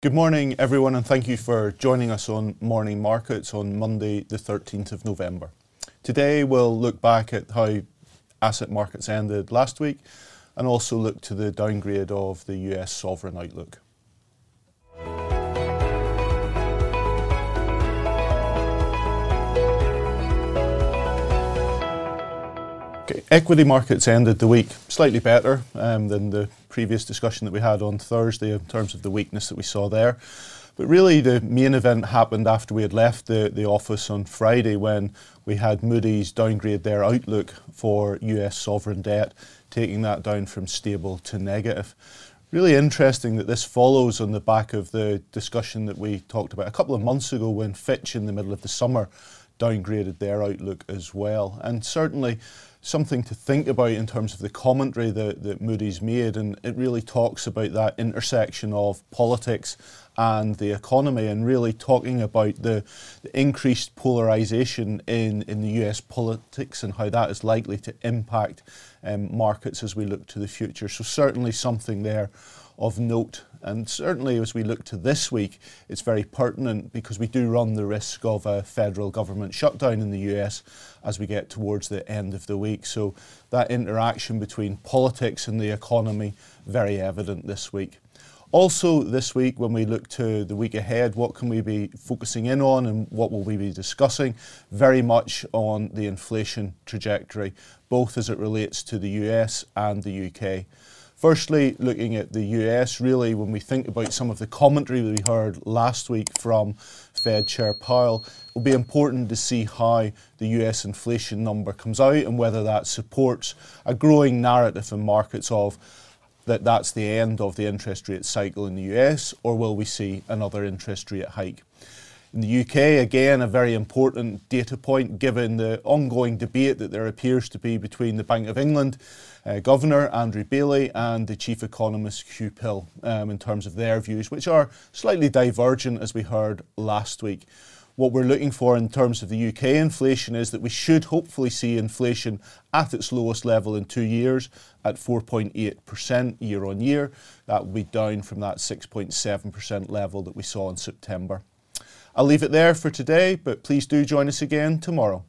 Good morning, everyone, and thank you for joining us on Morning Markets on Monday, the 13th of November. Today, we'll look back at how asset markets ended last week and also look to the downgrade of the U.S. sovereign outlook. Equity markets ended the week slightly better um, than the previous discussion that we had on Thursday in terms of the weakness that we saw there. But really, the main event happened after we had left the, the office on Friday when we had Moody's downgrade their outlook for U.S. sovereign debt, taking that down from stable to negative. Really interesting that this follows on the back of the discussion that we talked about a couple of months ago when Fitch, in the middle of the summer, downgraded their outlook as well. And certainly something to think about in terms of the commentary that that Moody's made, and it really talks about that intersection of politics and the economy, and really talking about the increased polarization in the U.S. politics and how that is likely to impact um, markets as we look to the future. So, certainly something there of note. And certainly as we look to this week, it's very pertinent because we do run the risk of a federal government shutdown in the U.S. as we get towards the end of the week. So that interaction between politics and the economy, very evident this week. Also this week, when we look to the week ahead, what can we be focusing in on and what will we be discussing? Very much on the inflation trajectory, both as it relates to the U.S. and the U.K. Firstly, looking at the U.S., really when we think about some of the commentary that we heard last week from Fed Chair Powell, it will be important to see how the U.S. inflation number comes out and whether that supports a growing narrative in markets of that that's the end of the interest rate cycle in the U.S., or will we see another interest rate hike? In the U.K., again, a very important data point given the ongoing debate that there appears to be between the Bank of England uh, Governor, Andrew Bailey, and the Chief Economist, Hugh Pill, um, in terms of their views, which are slightly divergent, as we heard last week. What we're looking for in terms of the U.K. inflation is that we should hopefully see inflation at its lowest level in two years at 4.8% year-on-year. That will be down from that 6.7% level that we saw in September. I'll leave it there for today, but please do join us again tomorrow.